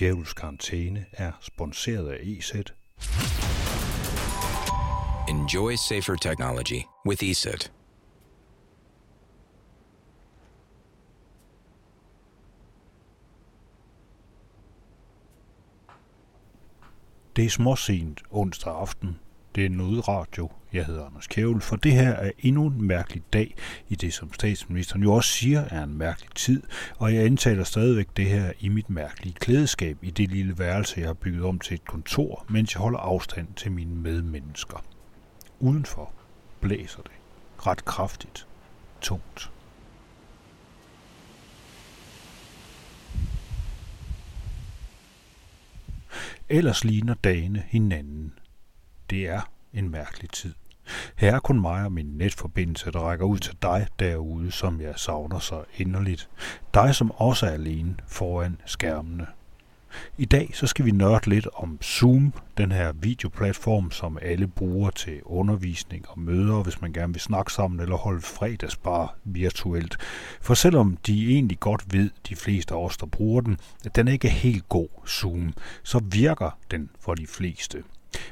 Djævels Karantæne er sponsoreret af EZ. Enjoy safer technology with ESET. Det er småsent onsdag aften. Det er noget radio. Jeg hedder Anders Kævel, for det her er endnu en mærkelig dag i det, som statsministeren jo også siger er en mærkelig tid, og jeg indtaler stadigvæk det her i mit mærkelige klædeskab i det lille værelse, jeg har bygget om til et kontor, mens jeg holder afstand til mine medmennesker. Udenfor blæser det ret kraftigt, tungt. Ellers ligner dagene hinanden. Det er en mærkelig tid. Her er kun mig og min netforbindelse, der rækker ud til dig derude, som jeg savner så inderligt. Dig, som også er alene foran skærmene. I dag så skal vi nørde lidt om Zoom, den her videoplatform, som alle bruger til undervisning og møder, hvis man gerne vil snakke sammen eller holde fredagsbar virtuelt. For selvom de egentlig godt ved, de fleste af os, der bruger den, at den ikke er helt god, Zoom, så virker den for de fleste.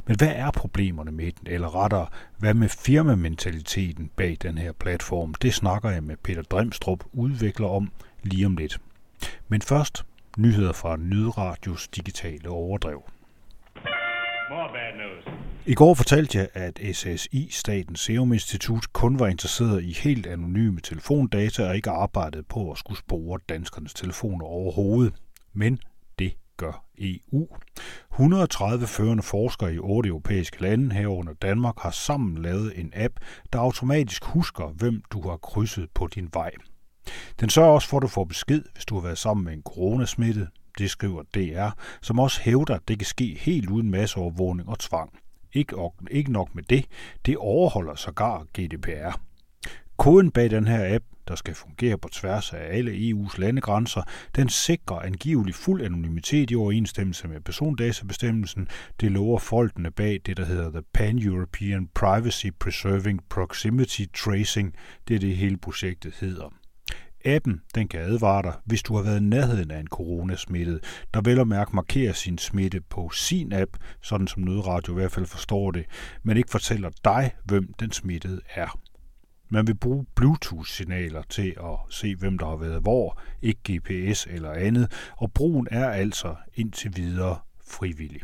Men hvad er problemerne med den, eller rettere, hvad med firmamentaliteten bag den her platform? Det snakker jeg med Peter Dremstrup, udvikler om lige om lidt. Men først nyheder fra Nydradios digitale overdrev. I går fortalte jeg, at SSI, Statens Serum Institut, kun var interesseret i helt anonyme telefondata og ikke arbejdede på at skulle spore danskernes telefoner overhovedet. Men gør EU. 130 førende forskere i otte europæiske lande herunder Danmark har sammen lavet en app, der automatisk husker, hvem du har krydset på din vej. Den sørger også for, at du får besked, hvis du har været sammen med en coronasmittet, det skriver DR, som også hævder, at det kan ske helt uden masseovervågning og tvang. Ikke, ikke nok med det, det overholder sågar GDPR. Koden bag den her app, der skal fungere på tværs af alle EU's landegrænser, den sikrer angivelig fuld anonymitet i overensstemmelse med persondatabestemmelsen. Det lover folkene bag det, der hedder The Pan-European Privacy Preserving Proximity Tracing. Det er det hele projektet hedder. Appen den kan advare dig, hvis du har været i nærheden af en coronasmittet, der vel og mærke markerer sin smitte på sin app, sådan som Nødradio i hvert fald forstår det, men ikke fortæller dig, hvem den smittede er. Man vil bruge Bluetooth-signaler til at se, hvem der har været hvor, ikke GPS eller andet, og brugen er altså indtil videre frivillig.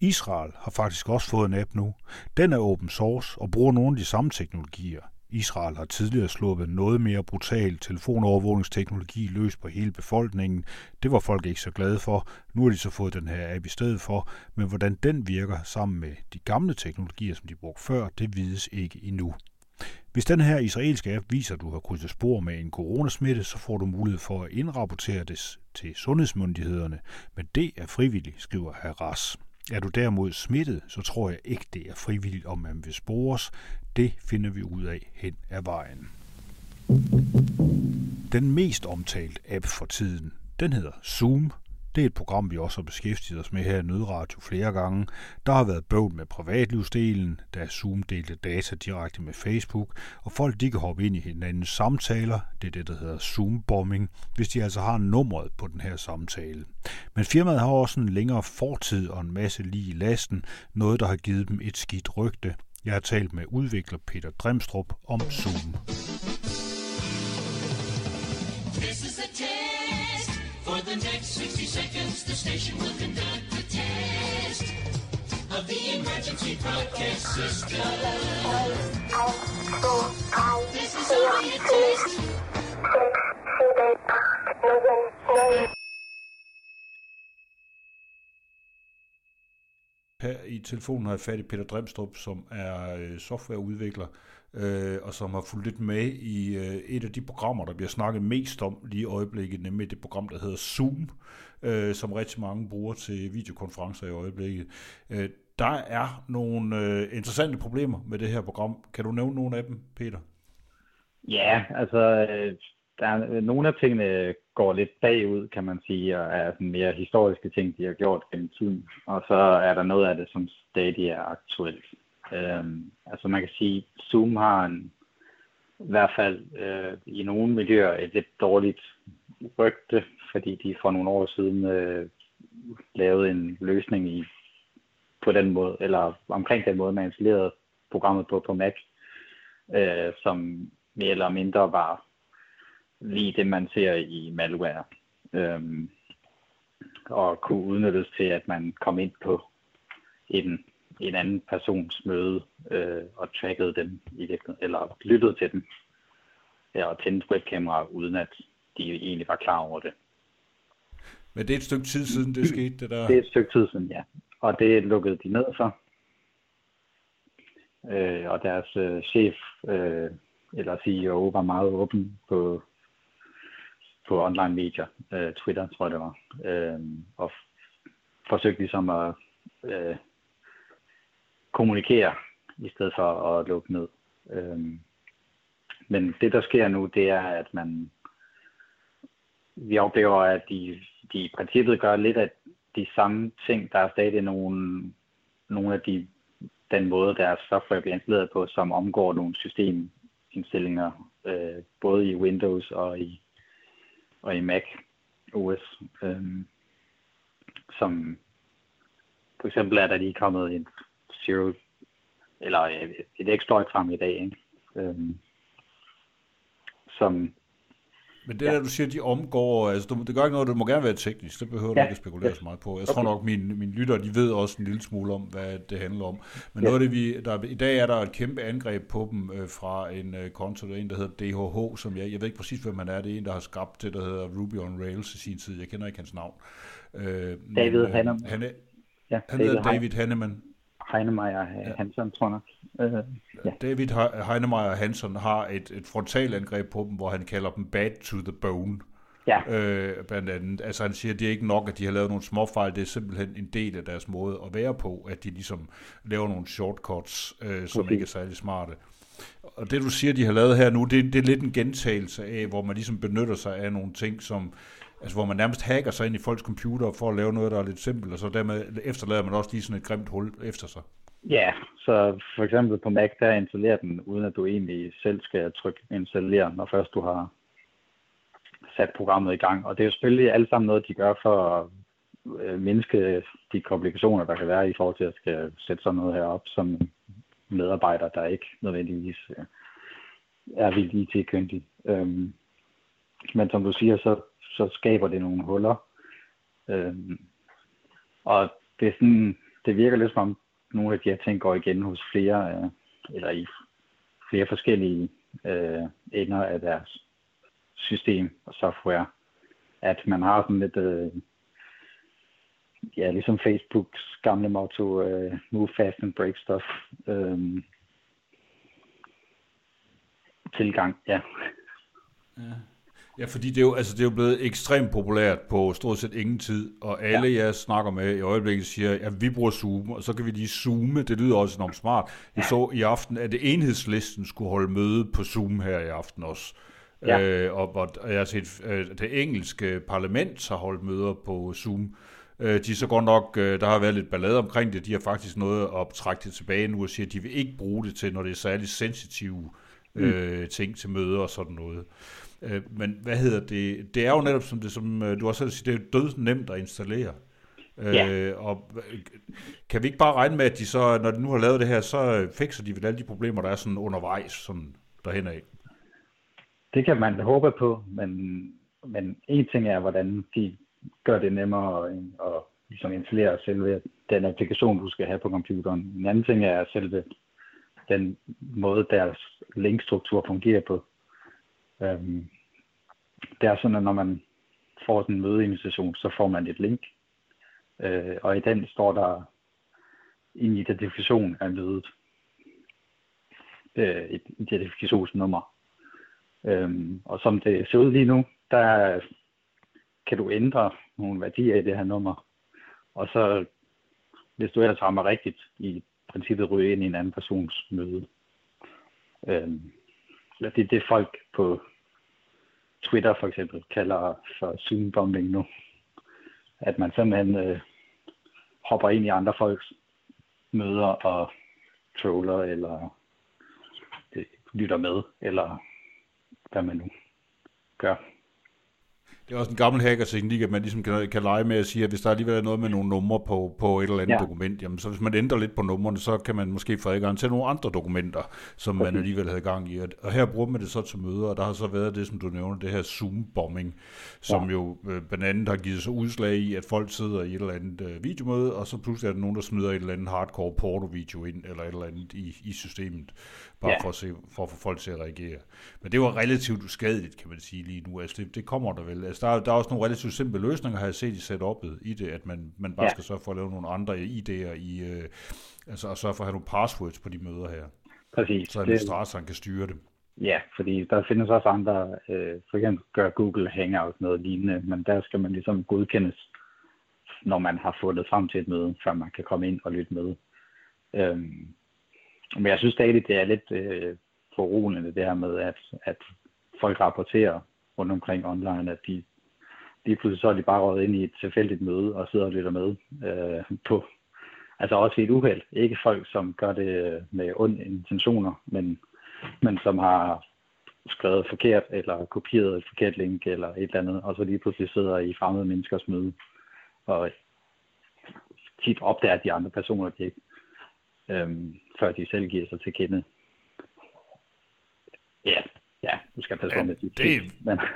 Israel har faktisk også fået en app nu. Den er open source og bruger nogle af de samme teknologier. Israel har tidligere sluppet noget mere brutal telefonovervågningsteknologi løs på hele befolkningen. Det var folk ikke så glade for. Nu har de så fået den her app i stedet for, men hvordan den virker sammen med de gamle teknologier, som de brugte før, det vides ikke endnu. Hvis den her israelske app viser, at du har krydset spor med en coronasmitte, så får du mulighed for at indrapportere det til sundhedsmyndighederne, men det er frivilligt, skriver Haras. Er du derimod smittet, så tror jeg ikke, det er frivilligt, om man vil spores. Det finder vi ud af hen ad vejen. Den mest omtalte app for tiden, den hedder Zoom. Det er et program, vi også har beskæftiget os med her i Nødradio flere gange. Der har været bøvl med privatlivsdelen, da Zoom delte data direkte med Facebook, og folk de kan hoppe ind i hinandens samtaler, det er det, der hedder Zoom-bombing, hvis de altså har nummeret på den her samtale. Men firmaet har også en længere fortid og en masse lige i lasten, noget der har givet dem et skidt rygte. Jeg har talt med udvikler Peter Dremstrup om Zoom. For the next 60 seconds, the station will conduct a test of the emergency broadcast system. This is only a test. I telefonen har jeg fat i Peter Dremstrup, som er øh, softwareudvikler, øh, og som har fulgt lidt med i øh, et af de programmer, der bliver snakket mest om lige i øjeblikket, nemlig det program, der hedder Zoom, øh, som rigtig mange bruger til videokonferencer i øjeblikket. Øh, der er nogle øh, interessante problemer med det her program. Kan du nævne nogle af dem, Peter? Ja, altså, øh, der er, øh, nogle af tingene går lidt bagud, kan man sige, og er sådan mere historiske ting, de har gjort gennem tiden. Og så er der noget af det, som stadig er aktuelt. Øhm, altså man kan sige, Zoom har en, i hvert fald øh, i nogle miljøer et lidt dårligt rygte, fordi de for nogle år siden øh, lavede en løsning i på den måde, eller omkring den måde, man installerede programmet på på Mac, øh, som mere eller mindre var lige det, man ser i malware. Øh, og kunne udnyttes til, at man kom ind på en, en anden persons møde øh, og trackede dem i eller lyttede til dem ja, og tændte webkamera, uden at de egentlig var klar over det. Men det er et stykke tid siden, det skete, det der? Det er et stykke tid siden, ja. Og det lukkede de ned for. Øh, og deres øh, chef, øh, eller CEO, var meget åben på, på online medier, øh, Twitter tror jeg det var, øh, og forsøgte ligesom at øh, kommunikere, i stedet for at lukke ned. Øh, men det, der sker nu, det er, at man vi oplever, at de, de i princippet gør lidt af de samme ting. Der er stadig nogle, nogle af de, den måde, deres software bliver installeret på, som omgår nogle systemindstillinger, øh, både i Windows og i, og i Mac OS. Øhm, som for eksempel er der lige kommet en Zero, eller et exploit frem i dag, ikke? Øhm, som men det ja. der, du siger, de omgår, altså du, det gør ikke noget, det må gerne være teknisk, det behøver ja. du ikke at spekulere ja. så meget på. Jeg okay. tror nok, mine, mine lyttere, de ved også en lille smule om, hvad det handler om. Men ja. noget af det, vi, der, i dag er der et kæmpe angreb på dem øh, fra en øh, konto, der er en, der hedder DHH, som jeg, jeg ved ikke præcis, hvem han er, det er en, der har skabt det, der hedder Ruby on Rails i sin tid. Jeg kender ikke hans navn. Øh, David øh, Hanneman. Han, er, ja, han David hedder David Hanneman. Heinemeier Hansen, tror jeg. Uh, ja. David Heinemeier Hansen har et, et frontalangreb på dem, hvor han kalder dem bad to the bone. Ja. Øh, blandt andet. Altså han siger, at det er ikke nok, at de har lavet nogle småfejl, det er simpelthen en del af deres måde at være på, at de ligesom laver nogle shortcuts, øh, som okay. ikke er særlig smarte. Og det du siger, de har lavet her nu, det, det er lidt en gentagelse af, hvor man ligesom benytter sig af nogle ting, som altså hvor man nærmest hacker sig ind i folks computer for at lave noget, der er lidt simpelt, og så dermed efterlader man også lige sådan et grimt hul efter sig. Ja, så for eksempel på Mac, der installerer den, uden at du egentlig selv skal trykke installere, når først du har sat programmet i gang. Og det er jo selvfølgelig alt sammen noget, de gør for at øh, mindske de komplikationer, der kan være i forhold til at skal sætte sådan noget her op som medarbejder, der ikke nødvendigvis øh, er vildt IT-kyndig. Øhm, men som du siger, så så skaber det nogle huller. Øh, og det, er sådan, det virker lidt som om nogle af de her ting går igen hos flere, øh, eller i flere forskellige øh, ender af deres system og software. At man har sådan lidt, øh, ja, ligesom Facebooks gamle motto, øh, move fast and break stuff. Øh, tilgang, ja. ja. Ja, fordi det er, jo, altså, det er jo blevet ekstremt populært på stort set ingen tid, og alle ja. jeg snakker med i øjeblikket siger, at vi bruger Zoom, og så kan vi lige zoome. Det lyder også enormt smart. Jeg så i aften, at enhedslisten skulle holde møde på Zoom her i aften også. Ja. Øh, og, og jeg har set, øh, det engelske parlament har holdt møder på Zoom. Øh, de er så godt nok, øh, der har været lidt ballade omkring det, de har faktisk noget at trække det tilbage nu og siger, at de vil ikke bruge det til, når det er særligt sensitive mm. øh, ting til møder og sådan noget. Øh, men hvad hedder det? Det er jo netop, som, det, som øh, du også siger, det er død nemt at installere. Øh, ja. og kan vi ikke bare regne med, at de så, når de nu har lavet det her, så fikser de vel alle de problemer, der er sådan undervejs, sådan derhen af? Det kan man håbe på, men, men en ting er, hvordan de gør det nemmere at, at ligesom installere selve den applikation, du skal have på computeren. En anden ting er selve den måde, deres linkstruktur fungerer på. Øhm, det er sådan, at når man får sådan en mødeinvitation, så får man et link, øh, og i den står der en identifikation af mødet. Øh, et identifikationsnummer. Øhm, og som det ser ud lige nu, der kan du ændre nogle værdier i det her nummer. Og så, hvis du ellers rammer rigtigt, i princippet ryge ind i en anden persons møde. Øhm, det er det folk på Twitter for eksempel kalder for Zoom-bombing nu. At man simpelthen øh, hopper ind i andre folks møder og troller eller øh, lytter med, eller hvad man nu gør. Det er også en gammel hackerteknik, at man ligesom kan, kan lege med at sige, at hvis der alligevel er noget med nogle numre på, på et eller andet ja. dokument, jamen, så hvis man ændrer lidt på numrene, så kan man måske få adgang til nogle andre dokumenter, som man alligevel havde gang i. Og her bruger man det så til møder, og der har så været det, som du nævner, det her Zoom-bombing, som ja. jo øh, blandt andet har givet sig udslag i, at folk sidder i et eller andet øh, videomøde, og så pludselig er der nogen, der smider et eller andet hardcore porno-video ind, eller et eller andet i, i systemet, bare ja. for, at se, for at få folk til at reagere. Men det var relativt uskadeligt, kan man sige lige nu. Altså det, det kommer der vel. Altså der, der er også nogle relativt simple løsninger, har jeg set i setup'et i det, at man, man bare ja. skal sørge for at lave nogle andre idéer i, øh, altså at sørge for at have nogle passwords på de møder her. Præcis. Så administratoren kan styre det. Ja, fordi der findes også andre, øh, for eksempel gør Google Hangout noget lignende, men der skal man ligesom godkendes, når man har fundet frem til et møde, før man kan komme ind og lytte med. Øhm, men jeg synes stadig, det er lidt øh, foruroligende det her med, at, at folk rapporterer rundt omkring online, at de lige pludselig så er de bare røget ind i et tilfældigt møde og sidder og lytter med øh, på, altså også i et uheld. Ikke folk, som gør det med onde intentioner, men, men som har skrevet forkert, eller kopieret et forkert link, eller et eller andet, og så lige pludselig sidder i fremmede menneskers møde, og tit opdager de andre personer de ikke, øhm, før de selv giver sig til kende. Ja, ja, du skal passe ja, på med dit det, men,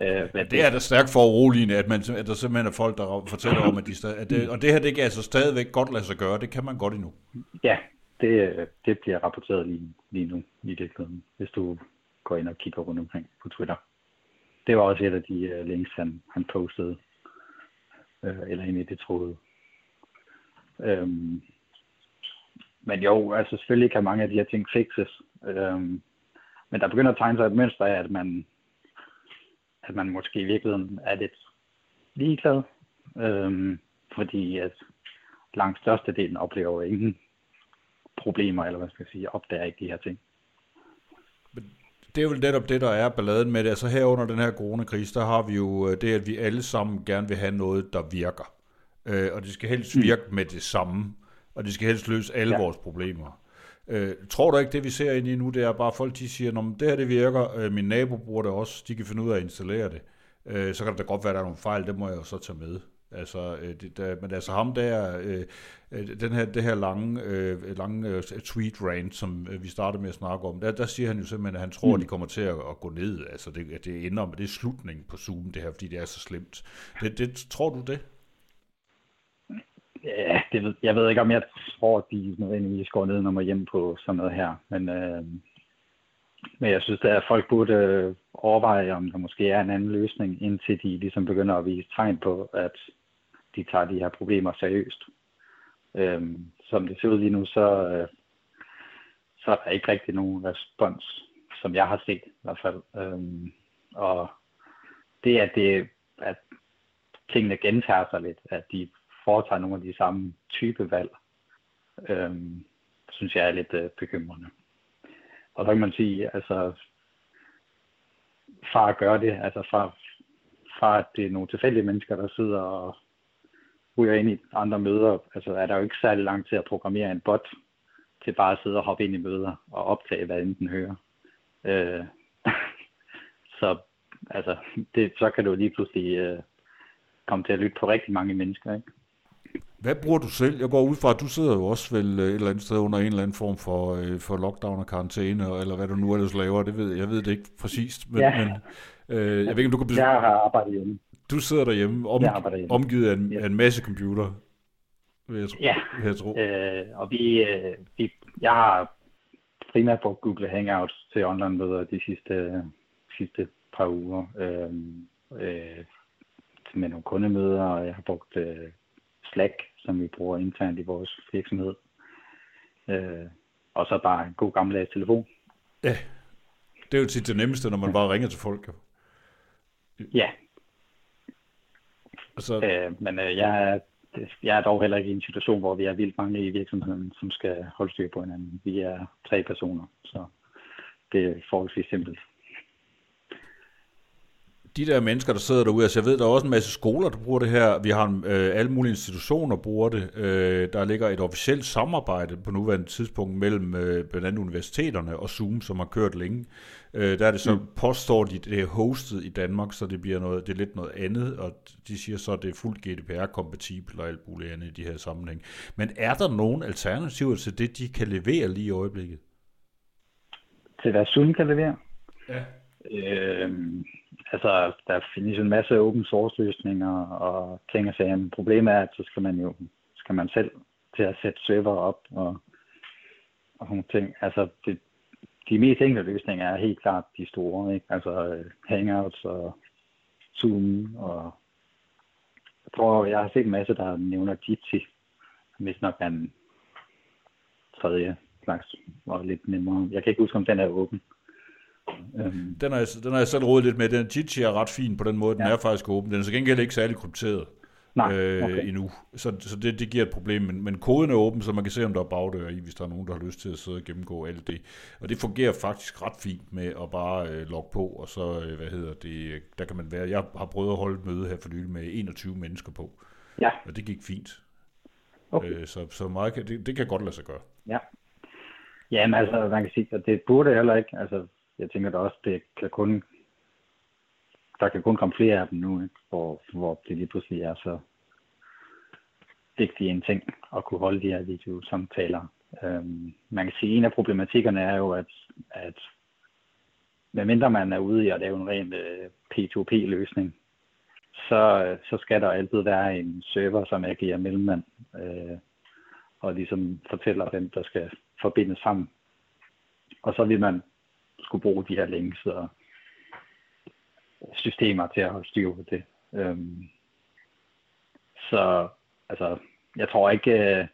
Øh, ja, det er da stærkt for uroligende, at, man, at der simpelthen er folk, der fortæller om, at de stadig, at det, og det her, det kan altså stadigvæk godt lade sig gøre, det kan man godt endnu. Ja, det, det bliver rapporteret lige, lige nu i virkeligheden, hvis du går ind og kigger rundt omkring på Twitter. Det var også et af de uh, links, han, han postede, uh, eller i det troede. Um, men jo, altså selvfølgelig kan mange af de her ting fixes. Um, men der begynder at tegne sig et mønster af, at man at man måske i virkeligheden er lidt ligeglad, øhm, fordi at langt størstedelen oplever ingen problemer, eller hvad skal jeg sige, opdager ikke de her ting. Det er vel netop det, der er balladen med det. Altså her under den her coronakrise, der har vi jo øh, det, at vi alle sammen gerne vil have noget, der virker. Øh, og det skal helst mm. virke mm. med det samme, og det skal helst løse alle ja. vores problemer. Øh, tror du ikke, det vi ser ind i nu, det er bare folk, de siger, at det her det virker, øh, min nabo bruger det også, de kan finde ud af at installere det. Øh, så kan det da godt være, at der er nogle fejl, det må jeg jo så tage med. Altså, øh, det, der, men altså ham der, øh, øh, den her, det her lange, øh, lange øh, tweet rant, som øh, vi startede med at snakke om, der, der siger han jo simpelthen, at han tror, mm. at de kommer til at, at gå ned. Altså, det, at det ender med, det er slutningen på Zoom, det her, fordi det er så slemt. Det, det, tror du det? Ja, det ved, jeg ved ikke, om jeg tror, at de nødvendigvis går ned og hjem på sådan noget her. Men, øh, men jeg synes, at folk burde øh, overveje, om der måske er en anden løsning, indtil de ligesom begynder at vise tegn på, at de tager de her problemer seriøst. Øh, som det ser ud lige nu, så, øh, så er der ikke rigtig nogen respons, som jeg har set i hvert fald. Øh, og det, at, det, at tingene gentager sig lidt, at de foretager nogle af de samme type valg, øhm, synes jeg er lidt øh, bekymrende. Og så kan man sige, altså, fra at gøre det, altså fra, fra at det er nogle tilfældige mennesker, der sidder og ryger ind i andre møder, altså er der jo ikke særlig langt til at programmere en bot, til bare at sidde og hoppe ind i møder og optage, hvad enten hører. Øh, så altså, det, så kan du lige pludselig øh, komme til at lytte på rigtig mange mennesker, ikke? Hvad bruger du selv? Jeg går ud fra, at du sidder jo også vel øh, et eller andet sted under en eller anden form for, øh, for lockdown og karantæne, eller hvad du nu ellers laver. Det ved, jeg ved det ikke præcist, men, ja. men øh, jeg ved ikke, om du kan... Jeg har arbejdet hjemme. Du sidder derhjemme, om, derhjemme. omgivet af en, ja. af en masse computer, vil jeg, tro, ja. vil jeg tro. Øh, og vi, øh, vi, jeg har primært brugt Google Hangouts til online-møder de sidste, sidste par uger. Øh, øh, med nogle kundemøder, og jeg har brugt øh, Slack, som vi bruger internt i vores virksomhed. Øh, og så bare en god gammeldags telefon. Ja, det er jo tit det nemmeste, når man bare ringer til folk. Ja. Altså... Øh, men øh, jeg, er, jeg er dog heller ikke i en situation, hvor vi er vildt mange i virksomheden, som skal holde styr på hinanden. Vi er tre personer, så det er forholdsvis simpelt de der mennesker, der sidder derude, altså jeg ved, der er også en masse skoler, der bruger det her. Vi har øh, alle mulige institutioner, der bruger det. Øh, der ligger et officielt samarbejde på nuværende tidspunkt mellem øh, blandt andet universiteterne og Zoom, som har kørt længe. Øh, der er det så, mm. påstår de, det er hostet i Danmark, så det bliver noget, det er lidt noget andet, og de siger så, at det er fuldt GDPR-kompatibelt og alt muligt andet i de her sammenhæng. Men er der nogen alternativer til det, de kan levere lige i øjeblikket? Til hvad Zoom kan levere? Ja. Øh, altså, der findes en masse open source løsninger og ting og sager. Men problemet er, at så skal man jo skal man selv til at sætte server op og, og sådan ting. Altså, det, de mest enkle løsninger er helt klart de store, ikke? Altså øh, Hangouts og Zoom og jeg tror, jeg har set en masse, der nævner Jitsi, hvis nok er en tredje slags, og lidt nemmere. Jeg kan ikke huske, om den er åben. Øhm. Den, er, den er jeg selv rådet lidt med. Den Jitsi er ret fin på den måde. Den ja. er faktisk åben. Den er så gengæld ikke særlig krypteret. Nej, øh, okay. endnu. Så, så det, det giver et problem, men, men koden er åben, så man kan se, om der er bagdør i, hvis der er nogen, der har lyst til at sidde og gennemgå alt det. Og det fungerer faktisk ret fint med at bare øh, logge på, og så, øh, hvad hedder det, der kan man være, jeg har prøvet at holde et møde her for nylig med 21 mennesker på, Ja, og det gik fint. Okay. Øh, så, så meget kan, det, det kan godt lade sig gøre. ja. Jamen altså, man kan sige, at det burde heller ikke. Altså, jeg tænker da også, det kan kun, der kan kun komme flere af dem nu, ikke? Hvor, hvor det lige pludselig er så vigtig en ting at kunne holde de her videosamtaler. Øhm, man kan sige, at en af problematikkerne er jo, at, at medmindre man er ude i at lave en ren øh, P2P-løsning, så, så skal der altid være en server, som agerer mellemmand, øh, og ligesom fortæller, hvem der skal forbindes sammen. Og så vil man skulle bruge de her links og systemer til at holde styr på det. Øhm, så altså, jeg tror ikke, øh,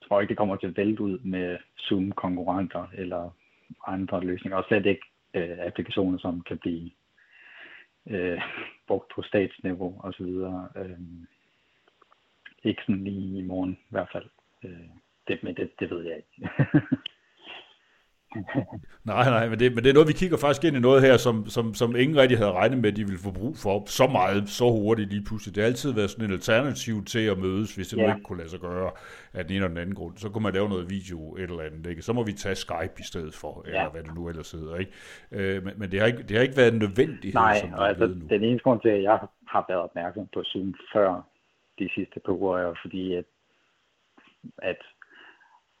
jeg tror ikke, det kommer til at vælte ud med Zoom-konkurrenter eller andre løsninger, og slet ikke øh, applikationer, som kan blive øh, brugt på statsniveau osv. Øh, ikke sådan lige i morgen i hvert fald. Øh, det, men det, det ved jeg ikke. Nej, nej, men det, men det er noget, vi kigger faktisk ind i noget her, som, som, som ingen rigtig havde regnet med, at de ville få brug for så meget, så hurtigt lige pludselig. Det har altid været sådan en alternativ til at mødes, hvis det ja. ikke kunne lade sig gøre af den ene eller den anden grund. Så kunne man lave noget video et eller andet, ikke? Så må vi tage Skype i stedet for, eller Ja. hvad det nu ellers hedder, ikke? Øh, men, men det, har ikke, det har ikke været en nødvendighed, Nej, som det altså, nu. den eneste grund til, at jeg har været opmærksom på Zoom før de sidste par uger, er fordi, at, at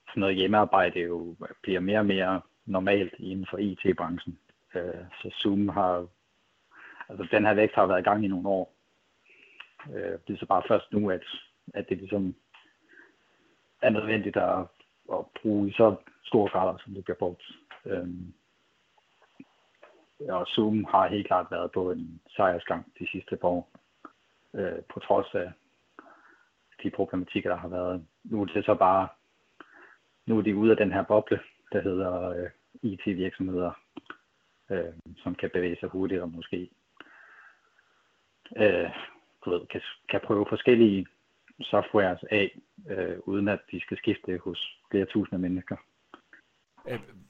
sådan noget hjemmearbejde jo bliver mere og mere normalt inden for IT-branchen. Øh, så Zoom har, altså den her vækst har været i gang i nogle år. Øh, det er så bare først nu, at, at det ligesom er nødvendigt at, at bruge i så store grader, som det bliver brugt. Øh, og Zoom har helt klart været på en sejrsgang de sidste par år, øh, på trods af de problematikker, der har været. Nu er det så bare, nu er de ude af den her boble, der hedder øh, IT-virksomheder, øh, som kan bevæge sig hurtigt og måske øh, du ved, kan, kan prøve forskellige softwares af, øh, uden at de skal skifte hos flere tusinde mennesker.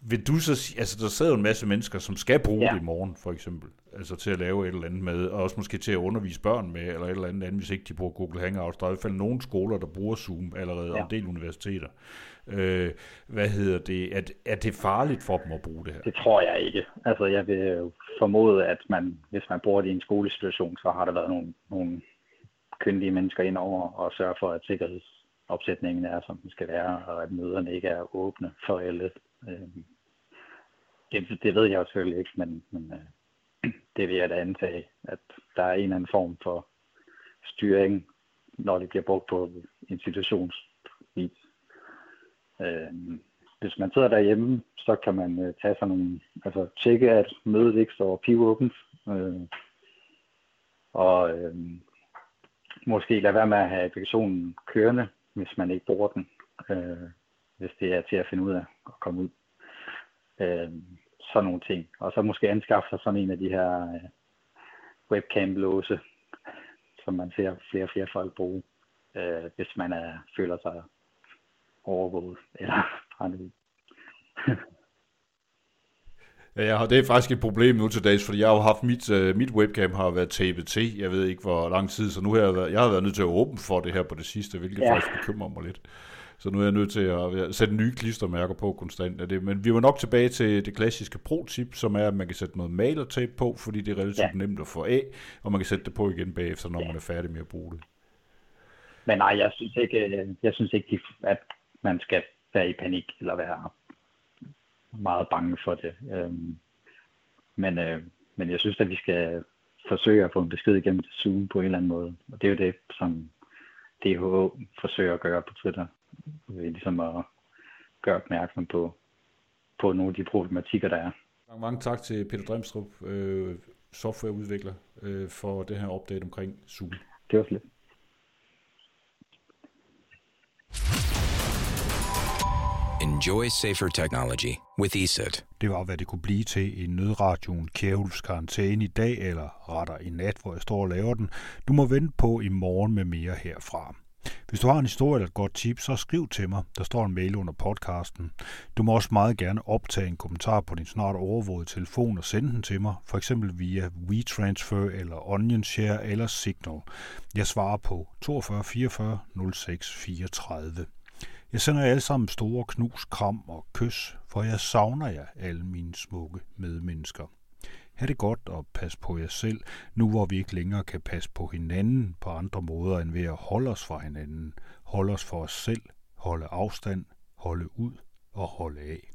Vil du så sige, altså der sidder jo en masse mennesker, som skal bruge Ja. det i morgen, for eksempel. Altså til at lave et eller andet med, og også måske til at undervise børn med, eller et eller andet andet, hvis ikke de bruger Google Hangouts. Der er i hvert fald nogle skoler, der bruger Zoom allerede, ja. og en del universiteter. Øh, hvad hedder det? Er, er det farligt for dem at bruge det her? Det tror jeg ikke. Altså, jeg vil formode, at man, hvis man bruger det i en skolesituation, så har der været nogle, nogle kyndige mennesker ind over og sørge for, at sikkerhedsopsætningen er, som den skal være, og at møderne ikke er åbne for alle. Øh, Det, det ved jeg jo selvfølgelig ikke, men, men øh, det vil jeg da antage, at der er en eller anden form for styring, når det bliver brugt på institutionsvis. Øh, hvis man sidder derhjemme, så kan man øh, tage sådan nogle, altså tjekke, at mødet ikke står pivåbent, øh, og øh, måske lade være med at have applikationen kørende, hvis man ikke bruger den, øh, hvis det er til at finde ud af at komme ud. Øh, sådan nogle ting. Og så måske anskaffe sig sådan en af de her øh, webcam-låse, som man ser flere og flere folk bruge, øh, hvis man er, føler sig overvåget eller brændt. Ja, jeg har, det er faktisk et problem nu til dags, fordi jeg har haft mit, uh, mit webcam har været tapet til, jeg ved ikke hvor lang tid, så nu har jeg, været, jeg har været nødt til at åbne for det her på det sidste, hvilket ja. faktisk bekymrer mig lidt. Så nu er jeg nødt til at sætte nye klistermærker på konstant. Af det. Men vi var nok tilbage til det klassiske pro-tip, som er, at man kan sætte noget malertape på, fordi det er relativt ja. nemt at få af, og man kan sætte det på igen bagefter, når ja. man er færdig med at bruge det. Men nej, jeg synes ikke, jeg synes ikke at man skal være i panik eller være meget bange for det. Øhm, men, øh, men jeg synes, at vi skal forsøge at få en besked igennem til Zoom på en eller anden måde. Og det er jo det, som DHO forsøger at gøre på Twitter. Ved ligesom at gøre opmærksom på, på nogle af de problematikker, der er. Mange, mange tak til Peter Dremstrup, øh, softwareudvikler, øh, for det her update omkring Zoom. Det var slet. Enjoy safer technology with ESET. Det var, hvad det kunne blive til i nødradioen Kjærhulfs karantæne i dag, eller retter i nat, hvor jeg står og laver den. Du må vente på i morgen med mere herfra. Hvis du har en historie eller et godt tip, så skriv til mig. Der står en mail under podcasten. Du må også meget gerne optage en kommentar på din snart overvågede telefon og sende den til mig, for eksempel via WeTransfer eller OnionShare eller Signal. Jeg svarer på 42 44 06 34. Jeg sender jer alle sammen store knus, kram og kys, for jeg savner jer, alle mine smukke medmennesker. Ha' det godt og pas på jer selv, nu hvor vi ikke længere kan passe på hinanden på andre måder end ved at holde os fra hinanden, holde os for os selv, holde afstand, holde ud og holde af.